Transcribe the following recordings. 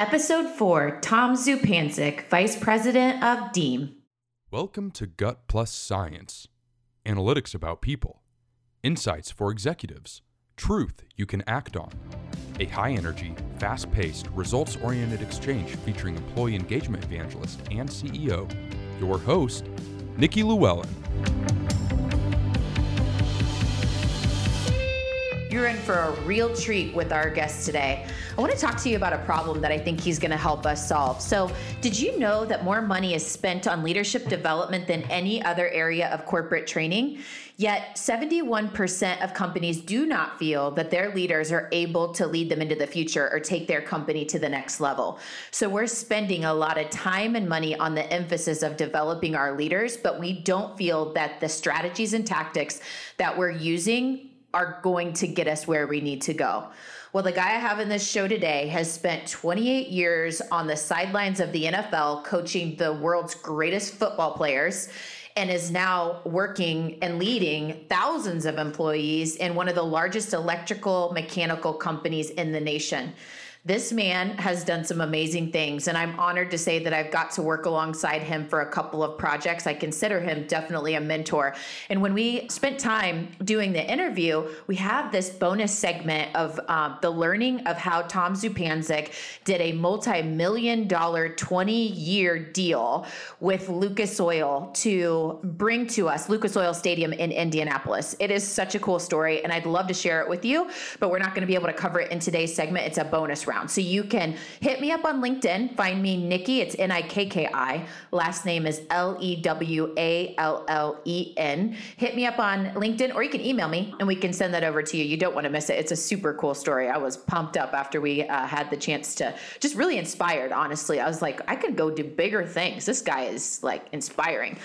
Episode 4 Tom Zupancic, Vice President of DEEM. Welcome to Gut Plus Science analytics about people, insights for executives, truth you can act on. A high energy, fast paced, results oriented exchange featuring employee engagement evangelist and CEO, your host, Nikki Lewallen. You're in for a real treat with our guest today. I want to talk to you about a problem that I think he's going to help us solve. So, did you know that more money is spent on leadership development than any other area of corporate training? Yet, 71% of companies do not feel that their leaders are able to lead them into the future or take their company to the next level. So, we're spending a lot of time and money on the emphasis of developing our leaders, but we don't feel that the strategies and tactics that we're using are going to get us where we need to go. Well, the guy I have in this show today has spent 28 years on the sidelines of the NFL coaching the world's greatest football players and is now working and leading thousands of employees in one of the largest electrical mechanical companies in the nation. This man has done some amazing things, and I'm honored to say that I've got to work alongside him for a couple of projects. I consider him definitely a mentor. And when we spent time doing the interview, we have this bonus segment of uh, the learning of how Tom Zupancic did a multi million dollar 20 year deal with Lucas Oil to bring to us Lucas Oil Stadium in Indianapolis. It is such a cool story, and I'd love to share it with you, but we're not going to be able to cover it in today's segment. It's a bonus round. So you can hit me up on LinkedIn. Find me Nikki. It's N I K K I. Last name is L E W A L L E N. Hit me up on LinkedIn or you can email me and we can send that over to you. You don't want to miss it. It's a super cool story. I was pumped up after we uh, had the chance to just really inspired, honestly. I was like, I could go do bigger things. This guy is like inspiring.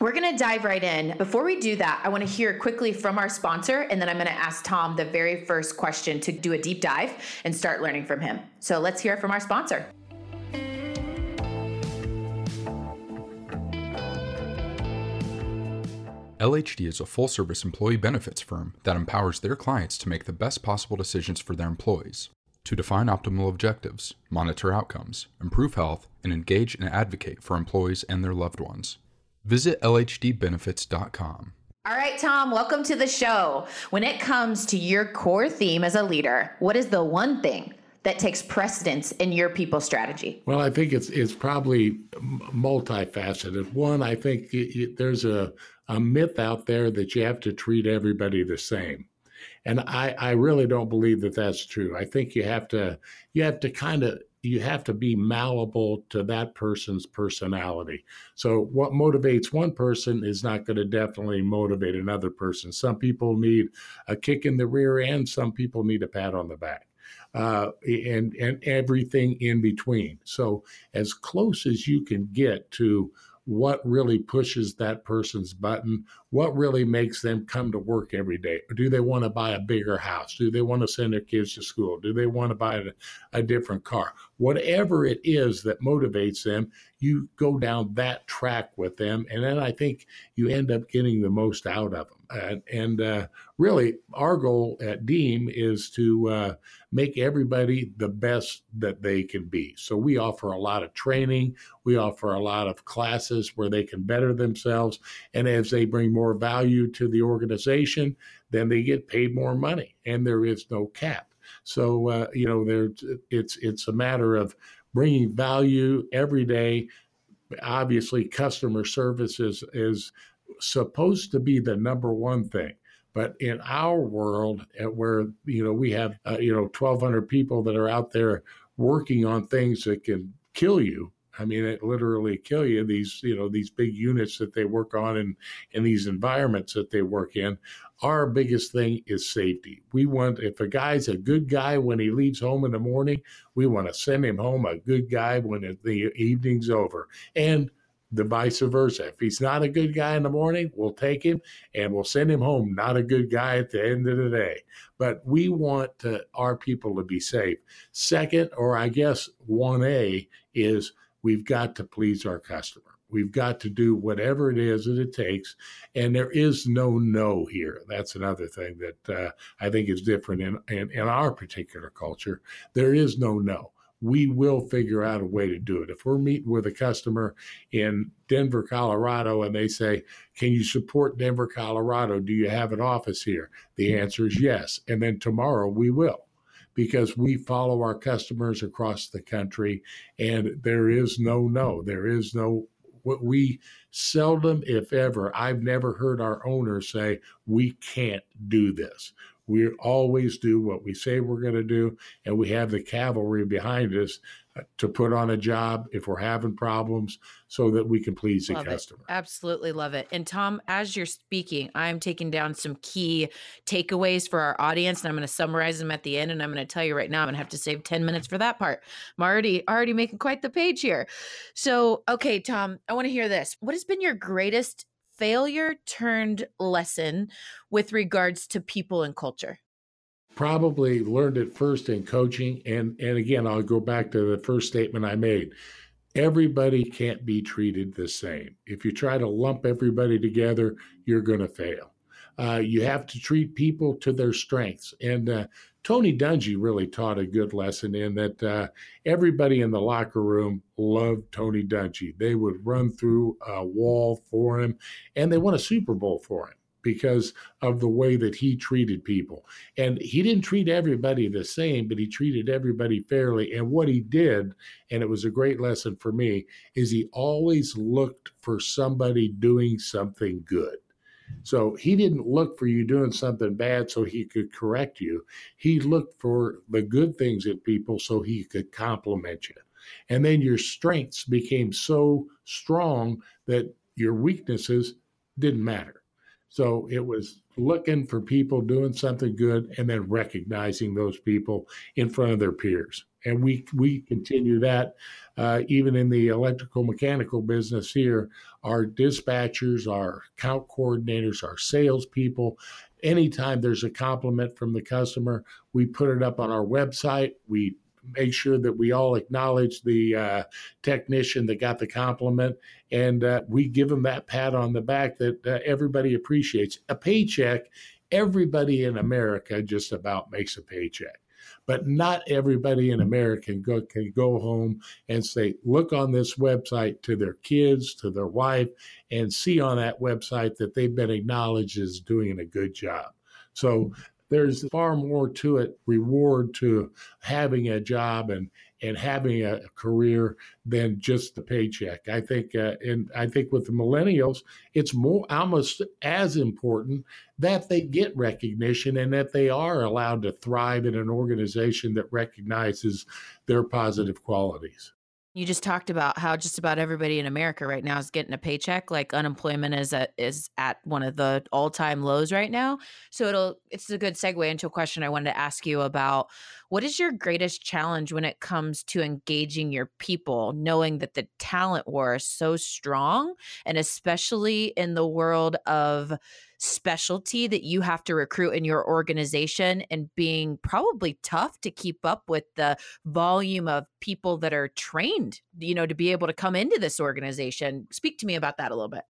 We're going to dive right in. Before we do that, I want to hear quickly from our sponsor, and then I'm going to ask Tom the very first question to do a deep dive and start learning from him. So let's hear from our sponsor. LHD is a full service employee benefits firm that empowers their clients to make the best possible decisions for their employees, to define optimal objectives, monitor outcomes, improve health, and engage and advocate for employees and their loved ones. Visit LHDbenefits.com. All right, Tom, welcome to the show. When it comes to your core theme as a leader, what is the one thing that takes precedence in your people strategy? Well, I think it's it's probably multifaceted. One, I think there's a, a myth out there that you have to treat everybody the same. And I, I really don't believe that that's true. I think you have to you have to kind of you have to be malleable to that person's personality. So what motivates one person is not going to definitely motivate another person. Some people need a kick in the rear end, some people need a pat on the back. Uh, and and everything in between. So as close as you can get to what really pushes that person's button, what really makes them come to work every day. Do they want to buy a bigger house? Do they want to send their kids to school? Do they want to buy a, a different car? Whatever it is that motivates them, you go down that track with them. And then I think you end up getting the most out of them. Uh, and uh, really, our goal at Deem is to uh, make everybody the best that they can be. So we offer a lot of training, we offer a lot of classes where they can better themselves. And as they bring more value to the organization, then they get paid more money, and there is no cap. So uh, you know, there it's it's a matter of bringing value every day. Obviously, customer service is is supposed to be the number one thing. But in our world, where you know we have uh, you know 1,200 people that are out there working on things that can kill you, I mean, it literally kill you. These, you know, these big units that they work on and in these environments that they work in. Our biggest thing is safety. We want, if a guy's a good guy when he leaves home in the morning, we want to send him home a good guy when the evening's over. And the vice versa. If he's not a good guy in the morning, we'll take him and we'll send him home not a good guy at the end of the day. But we want to, our people to be safe. Second, or I guess 1A, is we've got to please our customer. We've got to do whatever it is that it takes. And there is no no here. That's another thing that uh, I think is different in, in, in our particular culture. There is no no we will figure out a way to do it. If we're meeting with a customer in Denver, Colorado, and they say, Can you support Denver, Colorado? Do you have an office here? The answer is yes. And then tomorrow we will because we follow our customers across the country and there is no no. There is no what we seldom, if ever, I've never heard our owners say, we can't do this. We always do what we say we're going to do, and we have the cavalry behind us uh, to put on a job if we're having problems so that we can please love the customer. It. Absolutely love it. And Tom, as you're speaking, I'm taking down some key takeaways for our audience and I'm going to summarize them at the end and I'm going to tell you right now I'm going to have to save 10 minutes for that part. I'm already already making quite the page here. So, okay, Tom, I want to hear this. What has been your greatest failure turned lesson with regards to people and culture? Probably learned it first in coaching. And, and again, I'll go back to the first statement I made. Everybody can't be treated the same. If you try to lump everybody together, you're going to fail. Uh, you have to treat people to their strengths. And uh, Tony Dungy really taught a good lesson in that uh, everybody in the locker room loved Tony Dungy. They would run through a wall for him, and they won a Super Bowl for him because of the way that he treated people. And he didn't treat everybody the same, but he treated everybody fairly. And what he did, and it was a great lesson for me, is he always looked for somebody doing something good. So he didn't look for you doing something bad so he could correct you. He looked for the good things in people so he could compliment you. And then your strengths became so strong that your weaknesses didn't matter. So it was looking for people doing something good and then recognizing those people in front of their peers. And we we continue that uh, even in the electrical mechanical business here. Our dispatchers, our account coordinators, our salespeople. Anytime there's a compliment from the customer, we put it up on our website. We make sure that we all acknowledge the uh, technician that got the compliment and uh, we give them that pat on the back that uh, everybody appreciates. A paycheck, everybody in America just about makes a paycheck. But not everybody in America can go, can go home and say, look on this website to their kids, to their wife, and see on that website that they've been acknowledged as doing a good job. So there's far more to it, reward to having a job and and having a career than just the paycheck. I think, uh, and I think with the millennials, it's more almost as important that they get recognition and that they are allowed to thrive in an organization that recognizes their positive qualities. You just talked about how just about everybody in America right now is getting a paycheck. Like unemployment is at is at one of the all time lows right now. So it'll it's a good segue into a question I wanted to ask you about what is your greatest challenge when it comes to engaging your people, knowing that the talent war is so strong, and especially in the world of specialty that you have to recruit in your organization and being probably tough to keep up with the volume of people that are trained, you know, to be able to come into this organization. Speak to me about that a little bit.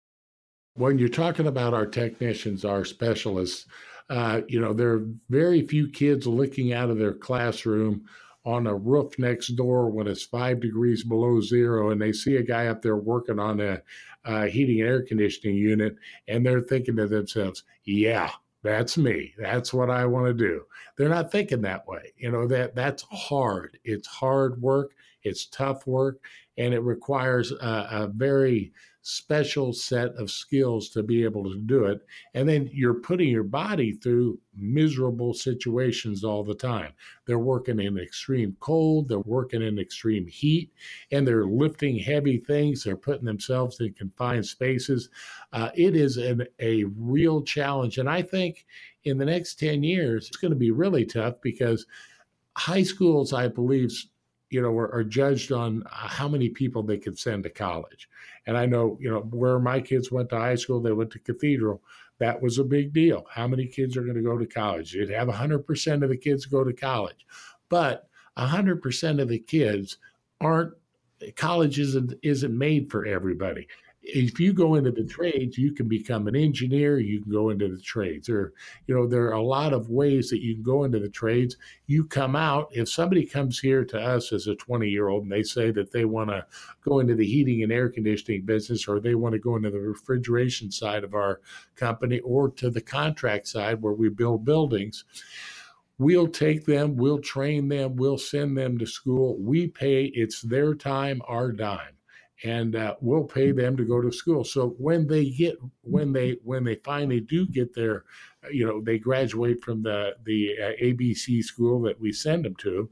When you're talking about our technicians, our specialists, uh, you know, there are very few kids looking out of their classroom on a roof next door when it's five degrees below zero and they see a guy up there working on a, a heating and air conditioning unit and they're thinking to themselves, yeah, that's me. That's what I want to do. They're not thinking that way. You know, that that's hard. It's hard work. It's tough work and it requires a, a very special set of skills to be able to do it. And then you're putting your body through miserable situations all the time. They're working in extreme cold, they're working in extreme heat, and they're lifting heavy things. They're putting themselves in confined spaces. Uh, it is an, a real challenge. And I think in the next 10 years, it's going to be really tough because high schools, I believe, you know, are, are, judged on uh, how many people they can send to college. And I know, you know, where my kids went to high school, they went to Cathedral. That was a big deal. How many kids are going to go to college? You'd have 100% of the kids go to college. But 100% of the kids aren't, college isn't, isn't made for everybody. If you go into the trades, you can become an engineer, you can go into the trades. Or, you know, there are a lot of ways that you can go into the trades. You come out, if somebody comes here to us as a 20 year old and they say that they want to go into the heating and air conditioning business, or they want to go into the refrigeration side of our company, or to the contract side where we build buildings, we'll take them, we'll train them, we'll send them to school. We pay, it's their time, our dime and uh, we'll pay them to go to school. So when they get when they when they finally do get their, you know, they graduate from the the uh, ABC school that we send them to,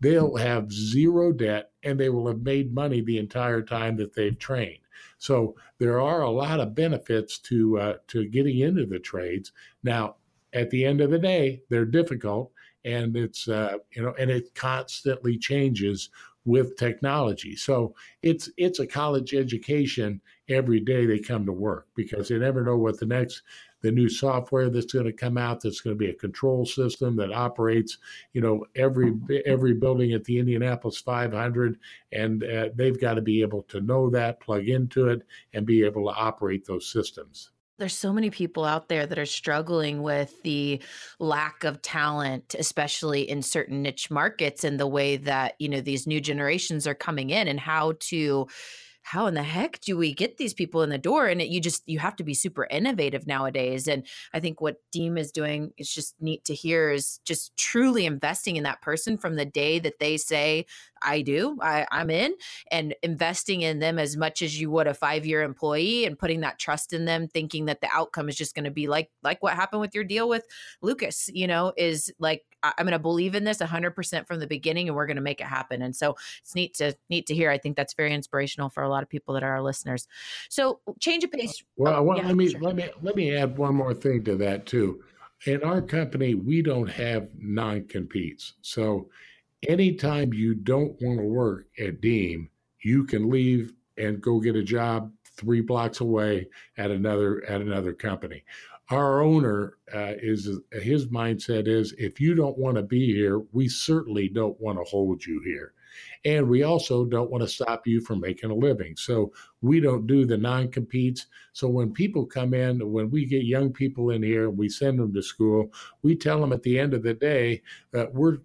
they'll have zero debt and they will have made money the entire time that they've trained. So there are a lot of benefits to uh, to getting into the trades. Now, at the end of the day, they're difficult and it's uh, you know and it constantly changes with technology. So it's it's a college education every day they come to work because they never know what the next the new software that's going to come out that's going to be a control system that operates you know every every building at the Indianapolis 500 and uh, they've got to be able to know that plug into it and be able to operate those systems there's so many people out there that are struggling with the lack of talent especially in certain niche markets and the way that you know these new generations are coming in and how to how in the heck do we get these people in the door? And it, you just you have to be super innovative nowadays. And i think what deem is doing is just neat to hear is just truly investing in that person from the day that they say I do. I, I'm in and investing in them as much as you would a five year employee and putting that trust in them, thinking that the outcome is just going to be like like what happened with your deal with Lucas. You know, is like I'm going to believe in this 100% from the beginning, and we're going to make it happen. And so it's neat to neat to hear. I think that's very inspirational for a lot of people that are our listeners. So change of pace. Well, oh, well yeah, let me sure. let me let me add one more thing to that too. In our company, we don't have non competes. So anytime you don't want to work at Deem, you can leave and go get a job three blocks away at another at another company. Our owner uh, is his mindset is if you don't want to be here, we certainly don't want to hold you here. And we also don't want to stop you from making a living. So we don't do the non competes. So when people come in, when we get young people in here, we send them to school, we tell them at the end of the day that we're,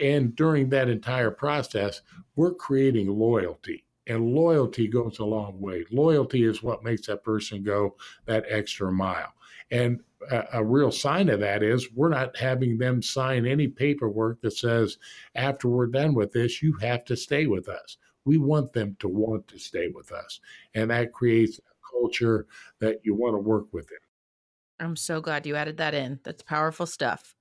and during that entire process, we're creating loyalty. And loyalty goes a long way. Loyalty is what makes that person go that extra mile. And a, a, real sign of that is we're not having them sign any paperwork that says, after we're done with this, you have to stay with us. We want them to want to stay with us. And that creates a culture that you want to work within. I'm so glad you added that in. That's powerful stuff.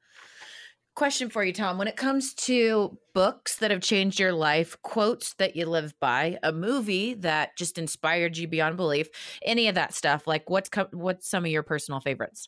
Question for you, Tom. When it comes to books that have changed your life, quotes that you live by, a movie that just inspired you beyond belief, any of that stuff, like what's co- what's some of your personal favorites?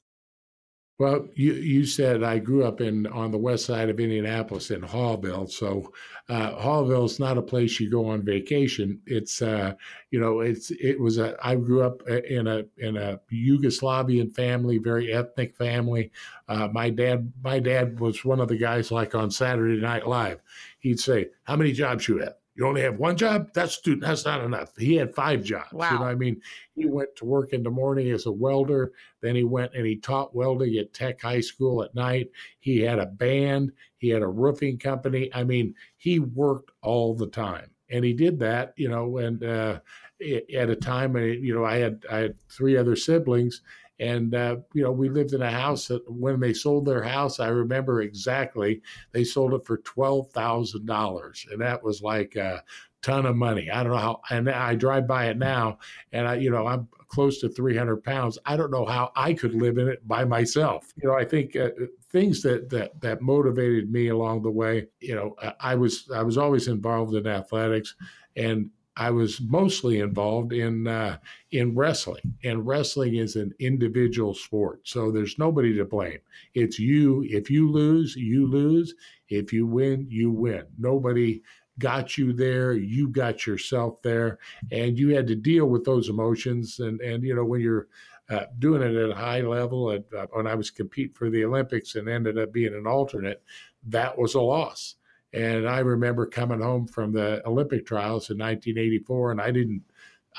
Well, you you said I grew up in on the west side of Indianapolis in Haughville. So uh, Haughville is not a place you go on vacation. It's uh, you know it's it was a I grew up uh, in a in a Yugoslavian family, very ethnic family. Uh, my dad my dad was one of the guys like on Saturday Night Live. He'd say, "How many jobs you have?" You only have one job? That's that's not enough. He had five jobs wow. you know i mean? He went to work in the morning as a welder then he went and he taught welding at tech high school at night. He had a band he had a roofing company. I mean he worked all the time and he did that you know and uh, at a time you know i had i had three other siblings and, uh, you know, we lived in a house that when they sold their house, I remember exactly, they sold it for $12,000. And that was like a ton of money. I don't know how, and I drive by it now and I, you know, I'm close to 300 pounds. I don't know how I could live in it by myself. You know, I think uh, things that, that, that motivated me along the way, you know, I was, I was always involved in athletics and I was mostly involved in uh, in wrestling, and wrestling is an individual sport, so there's nobody to blame. It's you. If you lose, you lose. If you win, you win. Nobody got you there. You got yourself there, and you had to deal with those emotions. And and you know when you're uh, doing it at a high level, and uh, when I was competing for the Olympics and ended up being an alternate, that was a loss and I remember coming home from the Olympic trials in 1984, and I didn't,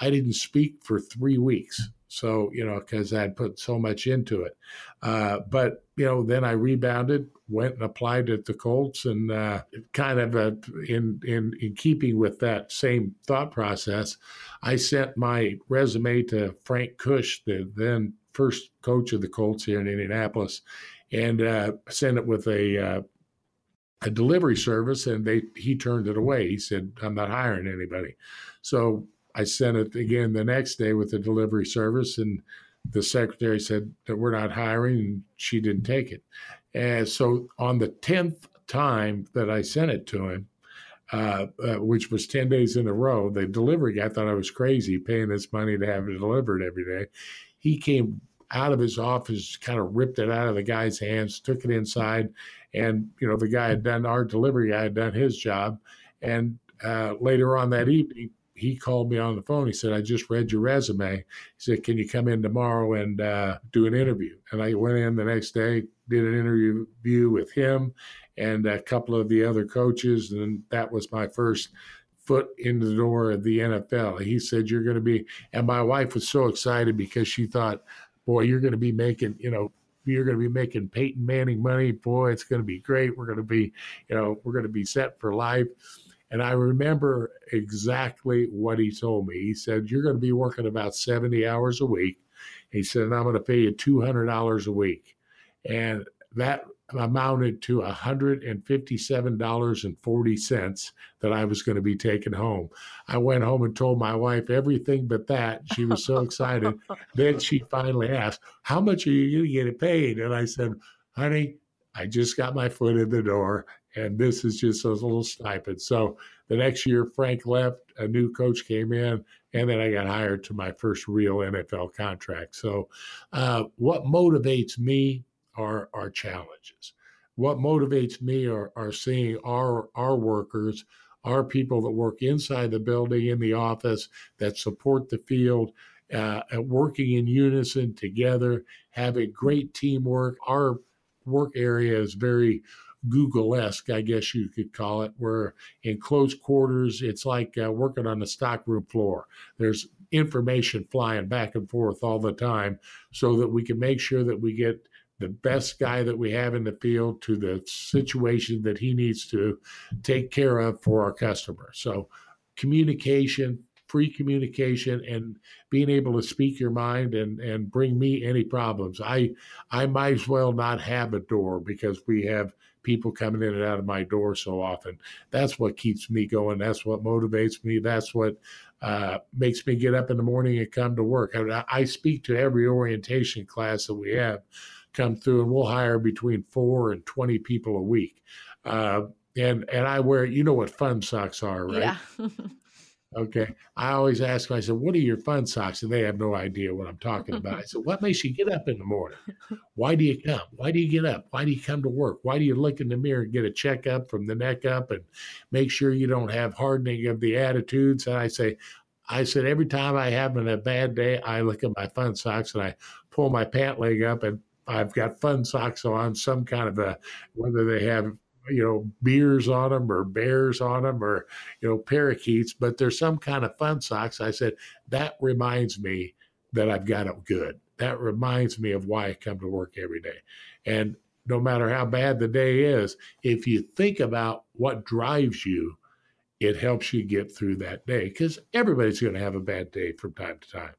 I didn't speak for three weeks. So, you know, because I'd put so much into it. Uh, but, you know, then I rebounded, went and applied at the Colts, and uh, kind of uh, in, in, in keeping with that same thought process, I sent my resume to Frank Kush, the then first coach of the Colts here in Indianapolis, and uh, sent it with a uh, a delivery service, and they he turned it away. He said, "I'm not hiring anybody." So I sent it again the next day with the delivery service, and the secretary said that we're not hiring, and she didn't take it. And so on the tenth time that I sent it to him, uh, uh, which was 10 days in a row. The delivery guy thought I was crazy paying this money to have it delivered every day. He came out of his office, kind of ripped it out of the guy's hands, took it inside, and you know the guy had done our delivery guy had done his job. And uh, later on that evening, he called me on the phone. He said, I just read your resume. He said, Can you come in tomorrow and uh, do an interview? And I went in the next day, did an interview with him and a couple of the other coaches. And that was my first foot in the door of the NFL. He said, You're going to be, and my wife was so excited because she thought, Boy, you're going to be making, you know, you're going to be making Peyton Manning money. Boy, it's going to be great. We're going to be, you know, we're going to be set for life. And I remember exactly what he told me. He said, You're going to be working about 70 hours a week. He said, and I'm going to pay you $200 a week. And that amounted to $157.40 that I was going to be taking home. I went home and told my wife everything but that. She was so excited. then she finally asked, How much are you going to get paid? And I said, Honey, I just got my foot in the door and this is just a little stipend. So the next year, Frank left, a new coach came in, and then I got hired to my first real NFL contract. So, uh, what motivates me are our challenges. What motivates me are, are seeing our our workers, our people that work inside the building, in the office, that support the field, uh, working in unison together, having great teamwork. Our work area is very Google-esque, I guess you could call it, where in close quarters, it's like uh, working on the stockroom floor. There's information flying back and forth all the time so that we can make sure that we get the best guy that we have in the field to the situation that he needs to take care of for our customer. So communication, free communication and being able to speak your mind and and bring me any problems. I I might as well not have a door because we have people coming in and out of my door so often. That's what keeps me going. That's what motivates me. That's what uh, makes me get up in the morning and come to work. I, I speak to every orientation class that we have come through, and we'll hire between four and twenty people a week. Uh, and and I wear, you know what fun socks are, right? Yeah. Okay. I always ask them, I said, what are your fun socks? And they have no idea what I'm talking about. I said, what makes you get up in the morning? Why do you come? Why do you get up? Why do you come to work? Why do you look in the mirror and get a checkup from the neck up and make sure you don't have hardening of the attitudes? And I say, I said, every time I have a bad day, I look at my fun socks and I pull my pant leg up and I've got fun socks on, some kind of a, whether they have you know beers on them or bears on them or you know parakeets but there's some kind of fun socks. I said that reminds me that i've got it good. That reminds me of why i come to work every day. And no matter how bad the day is if you think about what drives you it helps you get through that day because everybody's going to have a bad day from time to time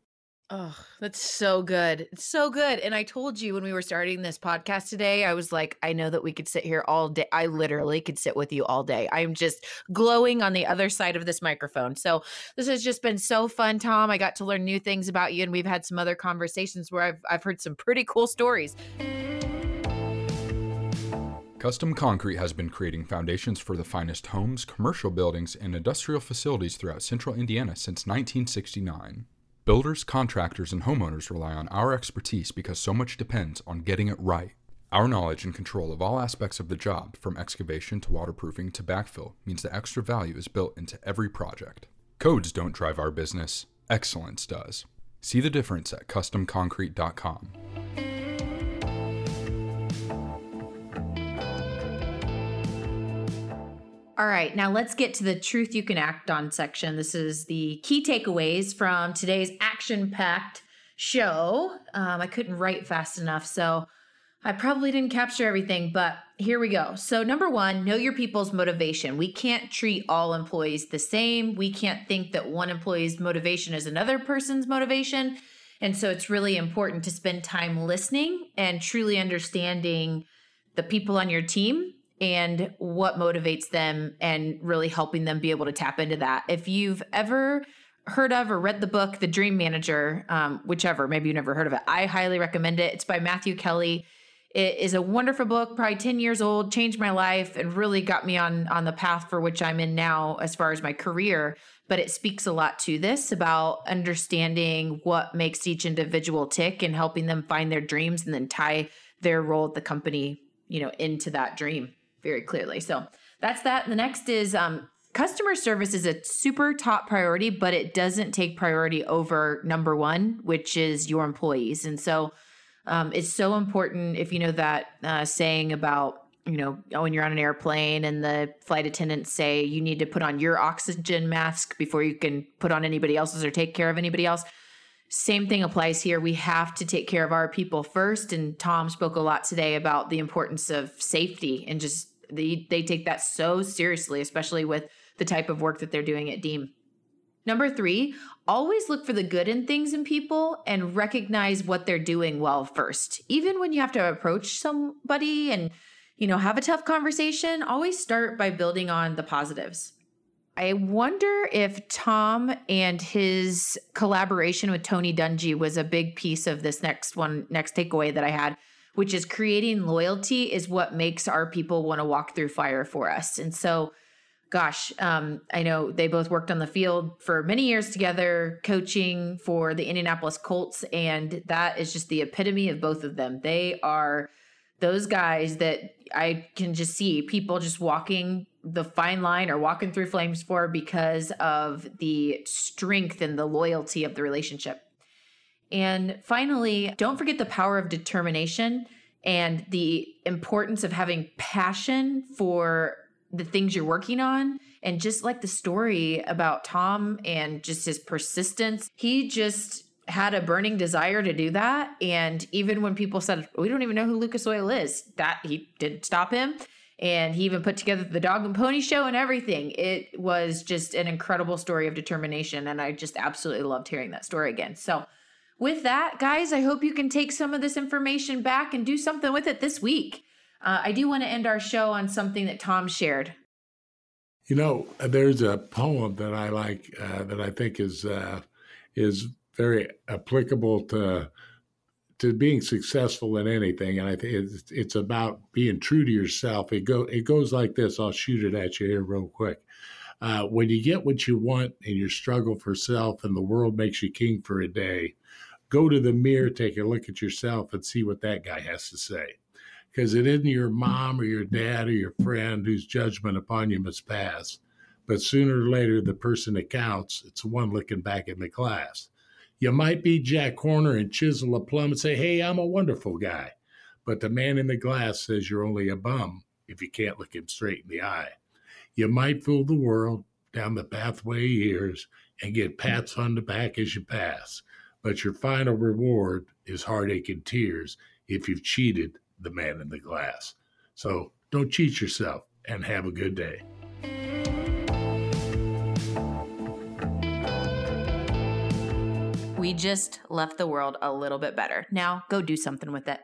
Oh, that's so good. It's so good. And I told you when we were starting this podcast today, I was like, I know that we could sit here all day. I literally could sit with you all day. I'm just glowing on the other side of this microphone. So this has just been so fun, Tom. I got to learn new things about you, and we've had some other conversations where I've I've heard some pretty cool stories. Custom Concrete has been creating foundations for the finest homes, commercial buildings, and industrial facilities throughout central Indiana since 1969. Builders, contractors, and homeowners rely on our expertise because so much depends on getting it right. Our knowledge and control of all aspects of the job, from excavation to waterproofing to backfill, means that extra value is built into every project. Codes don't drive our business, excellence does. See the difference at customconcrete.com. All right, now let's get to the truth you can act on section. This is the key takeaways from today's action packed show. Um, I couldn't write fast enough, so I probably didn't capture everything, but here we go. So, number one, know your people's motivation. We can't treat all employees the same. We can't think that one employee's motivation is another person's motivation. And so, it's really important to spend time listening and truly understanding the people on your team and what motivates them and really helping them be able to tap into that. If you've ever heard of or read the book The Dream Manager, um, whichever, maybe you never heard of it, I highly recommend it. It's by Matthew Kelly. It is a wonderful book, probably 10 years old, changed my life and really got me on on the path for which I'm in now as far as my career, but it speaks a lot to this about understanding what makes each individual tick and helping them find their dreams and then tie their role at the company, you know, into that dream very clearly. So that's that. The next is um, customer service is a super top priority, but it doesn't take priority over number one, which is your employees. And so um, it's so important if you know that uh, saying about you know when you're on an airplane and the flight attendants say you need to put on your oxygen mask before you can put on anybody else's or take care of anybody else same thing applies here. We have to take care of our people first. And Tom spoke a lot today about the importance of safety and just they, they take that so seriously, especially with the type of work that they're doing at Deem. Number three, always look for the good in things and people and recognize what they're doing well first. Even when you have to approach somebody and, you know, have a tough conversation, always start by building on the positives. I wonder if Tom and his collaboration with Tony Dungy was a big piece of this next one, next takeaway that I had, which is creating loyalty is what makes our people want to walk through fire for us. And so, gosh, um, I know they both worked on the field for many years together, coaching for the Indianapolis Colts. And that is just the epitome of both of them. They are those guys that I can just see people just walking the fine line or walking through flames for because of the strength and the loyalty of the relationship. And finally, don't forget the power of determination and the importance of having passion for the things you're working on. And just like the story about Tom and just his persistence, he just had a burning desire to do that. And even when people said, we don't even know who Lucas Oil is, that he didn't stop him and he even put together the dog and pony show and everything. It was just an incredible story of determination, and I just absolutely loved hearing that story again. So, with that, guys, I hope you can take some of this information back and do something with it this week. Uh, I do want to end our show on something that Tom shared. You know, there's a poem that I like uh, that I think is uh, is very applicable to to being successful in anything, and I think it's, it's about being true to yourself. It go it goes like this. I'll shoot it at you here real quick. Uh, when you get what you want and you struggle for self, and the world makes you king for a day, go to the mirror, take a look at yourself, and see what that guy has to say. Because it isn't your mom or your dad or your friend whose judgment upon you must pass, but sooner or later, the person that counts, it's the one looking back in the glass. You might be Jack Horner and chisel a plum and say, hey, I'm a wonderful guy. But the man in the glass says you're only a bum if you can't look him straight in the eye. You might fool the world down the pathway years and get pats on the back as you pass. But your final reward is heartache and tears if you've cheated the man in the glass. So don't cheat yourself and have a good day. We just left the world a little bit better. Now go do something with it.